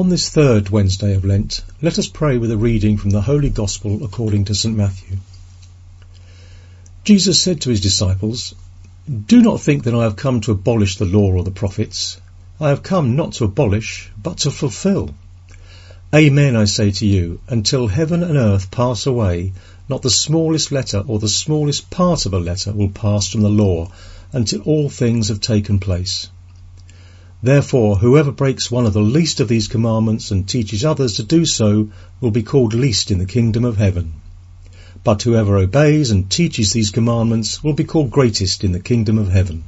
On this third Wednesday of Lent, let us pray with a reading from the Holy Gospel according to St. Matthew. Jesus said to his disciples, Do not think that I have come to abolish the law or the prophets. I have come not to abolish, but to fulfill. Amen, I say to you, until heaven and earth pass away, not the smallest letter or the smallest part of a letter will pass from the law until all things have taken place. Therefore, whoever breaks one of the least of these commandments and teaches others to do so will be called least in the kingdom of heaven. But whoever obeys and teaches these commandments will be called greatest in the kingdom of heaven.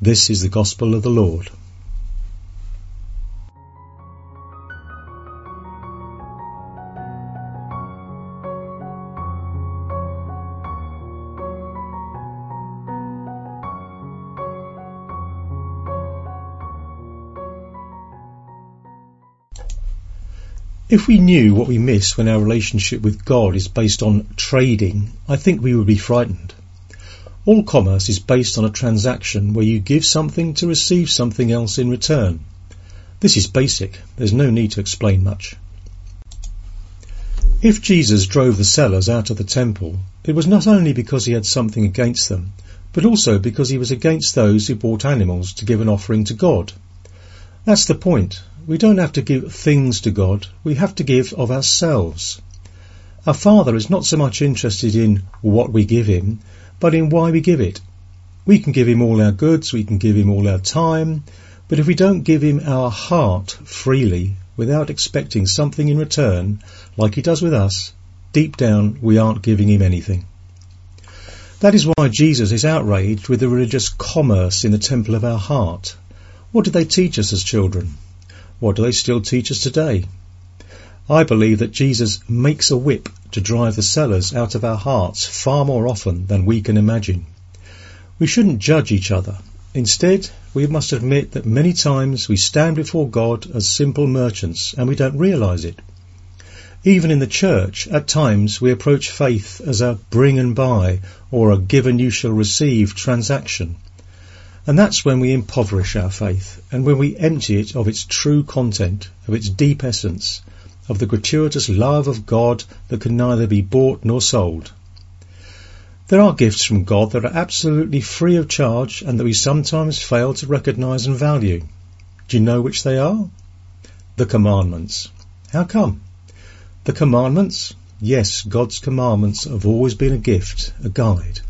This is the gospel of the Lord. If we knew what we miss when our relationship with God is based on trading, I think we would be frightened. All commerce is based on a transaction where you give something to receive something else in return. This is basic. There's no need to explain much. If Jesus drove the sellers out of the temple, it was not only because he had something against them, but also because he was against those who bought animals to give an offering to God. That's the point. We don't have to give things to God, we have to give of ourselves. Our Father is not so much interested in what we give Him, but in why we give it. We can give Him all our goods, we can give Him all our time, but if we don't give Him our heart freely, without expecting something in return, like He does with us, deep down we aren't giving Him anything. That is why Jesus is outraged with the religious commerce in the temple of our heart. What did they teach us as children? What do they still teach us today? I believe that Jesus makes a whip to drive the sellers out of our hearts far more often than we can imagine. We shouldn't judge each other. Instead, we must admit that many times we stand before God as simple merchants and we don't realize it. Even in the church, at times we approach faith as a bring and buy or a give and you shall receive transaction. And that's when we impoverish our faith and when we empty it of its true content, of its deep essence, of the gratuitous love of God that can neither be bought nor sold. There are gifts from God that are absolutely free of charge and that we sometimes fail to recognize and value. Do you know which they are? The commandments. How come? The commandments? Yes, God's commandments have always been a gift, a guide.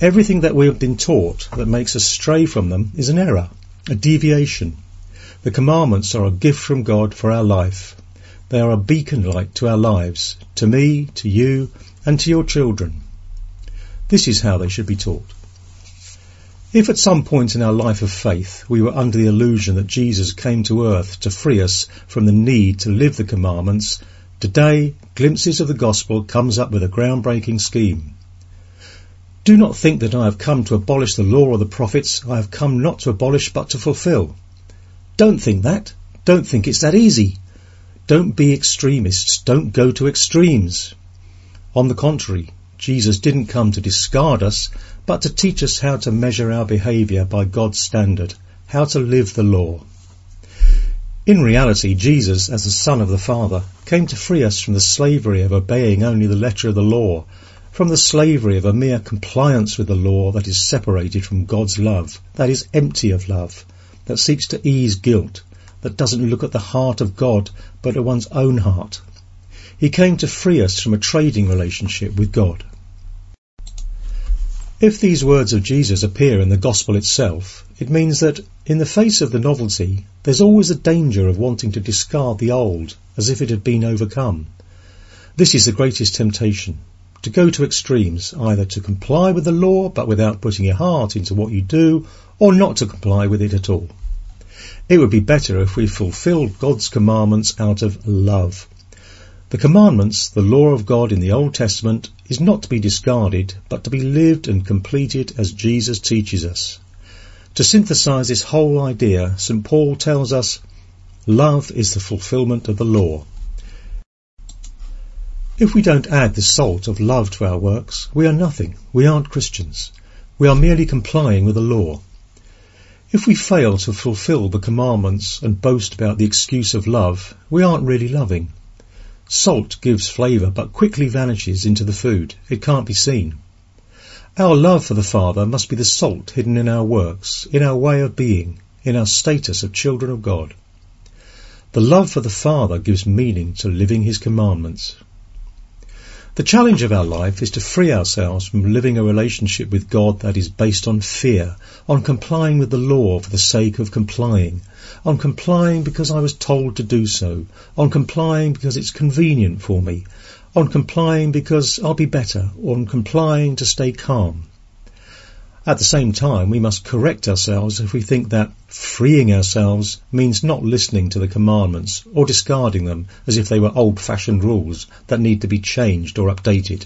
Everything that we have been taught that makes us stray from them is an error, a deviation. The commandments are a gift from God for our life. They are a beacon light to our lives, to me, to you, and to your children. This is how they should be taught. If at some point in our life of faith we were under the illusion that Jesus came to earth to free us from the need to live the commandments, today Glimpses of the Gospel comes up with a groundbreaking scheme. Do not think that I have come to abolish the law or the prophets. I have come not to abolish but to fulfill. Don't think that. Don't think it's that easy. Don't be extremists. Don't go to extremes. On the contrary, Jesus didn't come to discard us, but to teach us how to measure our behaviour by God's standard, how to live the law. In reality, Jesus, as the Son of the Father, came to free us from the slavery of obeying only the letter of the law from the slavery of a mere compliance with the law that is separated from God's love, that is empty of love, that seeks to ease guilt, that doesn't look at the heart of God but at one's own heart. He came to free us from a trading relationship with God. If these words of Jesus appear in the gospel itself, it means that in the face of the novelty, there's always a danger of wanting to discard the old as if it had been overcome. This is the greatest temptation, to go to extremes, either to comply with the law but without putting your heart into what you do, or not to comply with it at all. It would be better if we fulfilled God's commandments out of love. The commandments, the law of God in the Old Testament, is not to be discarded, but to be lived and completed as Jesus teaches us. To synthesize this whole idea, St. Paul tells us, love is the fulfillment of the law. If we don't add the salt of love to our works, we are nothing. We aren't Christians. We are merely complying with the law. If we fail to fulfill the commandments and boast about the excuse of love, we aren't really loving. Salt gives flavour but quickly vanishes into the food. It can't be seen. Our love for the Father must be the salt hidden in our works, in our way of being, in our status of children of God. The love for the Father gives meaning to living His commandments. The challenge of our life is to free ourselves from living a relationship with God that is based on fear, on complying with the law for the sake of complying, on complying because I was told to do so, on complying because it's convenient for me, on complying because I'll be better, on complying to stay calm. At the same time, we must correct ourselves if we think that freeing ourselves means not listening to the commandments or discarding them as if they were old-fashioned rules that need to be changed or updated.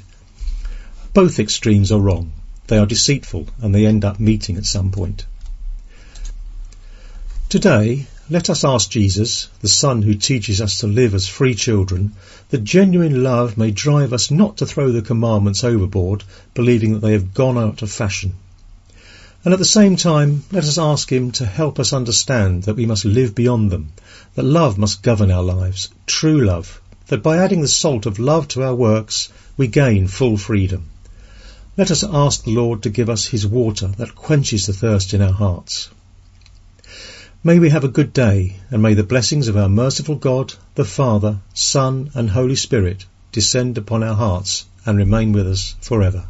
Both extremes are wrong. They are deceitful and they end up meeting at some point. Today, let us ask Jesus, the Son who teaches us to live as free children, that genuine love may drive us not to throw the commandments overboard, believing that they have gone out of fashion. And at the same time, let us ask Him to help us understand that we must live beyond them, that love must govern our lives, true love, that by adding the salt of love to our works, we gain full freedom. Let us ask the Lord to give us His water that quenches the thirst in our hearts. May we have a good day, and may the blessings of our merciful God, the Father, Son, and Holy Spirit descend upon our hearts and remain with us forever.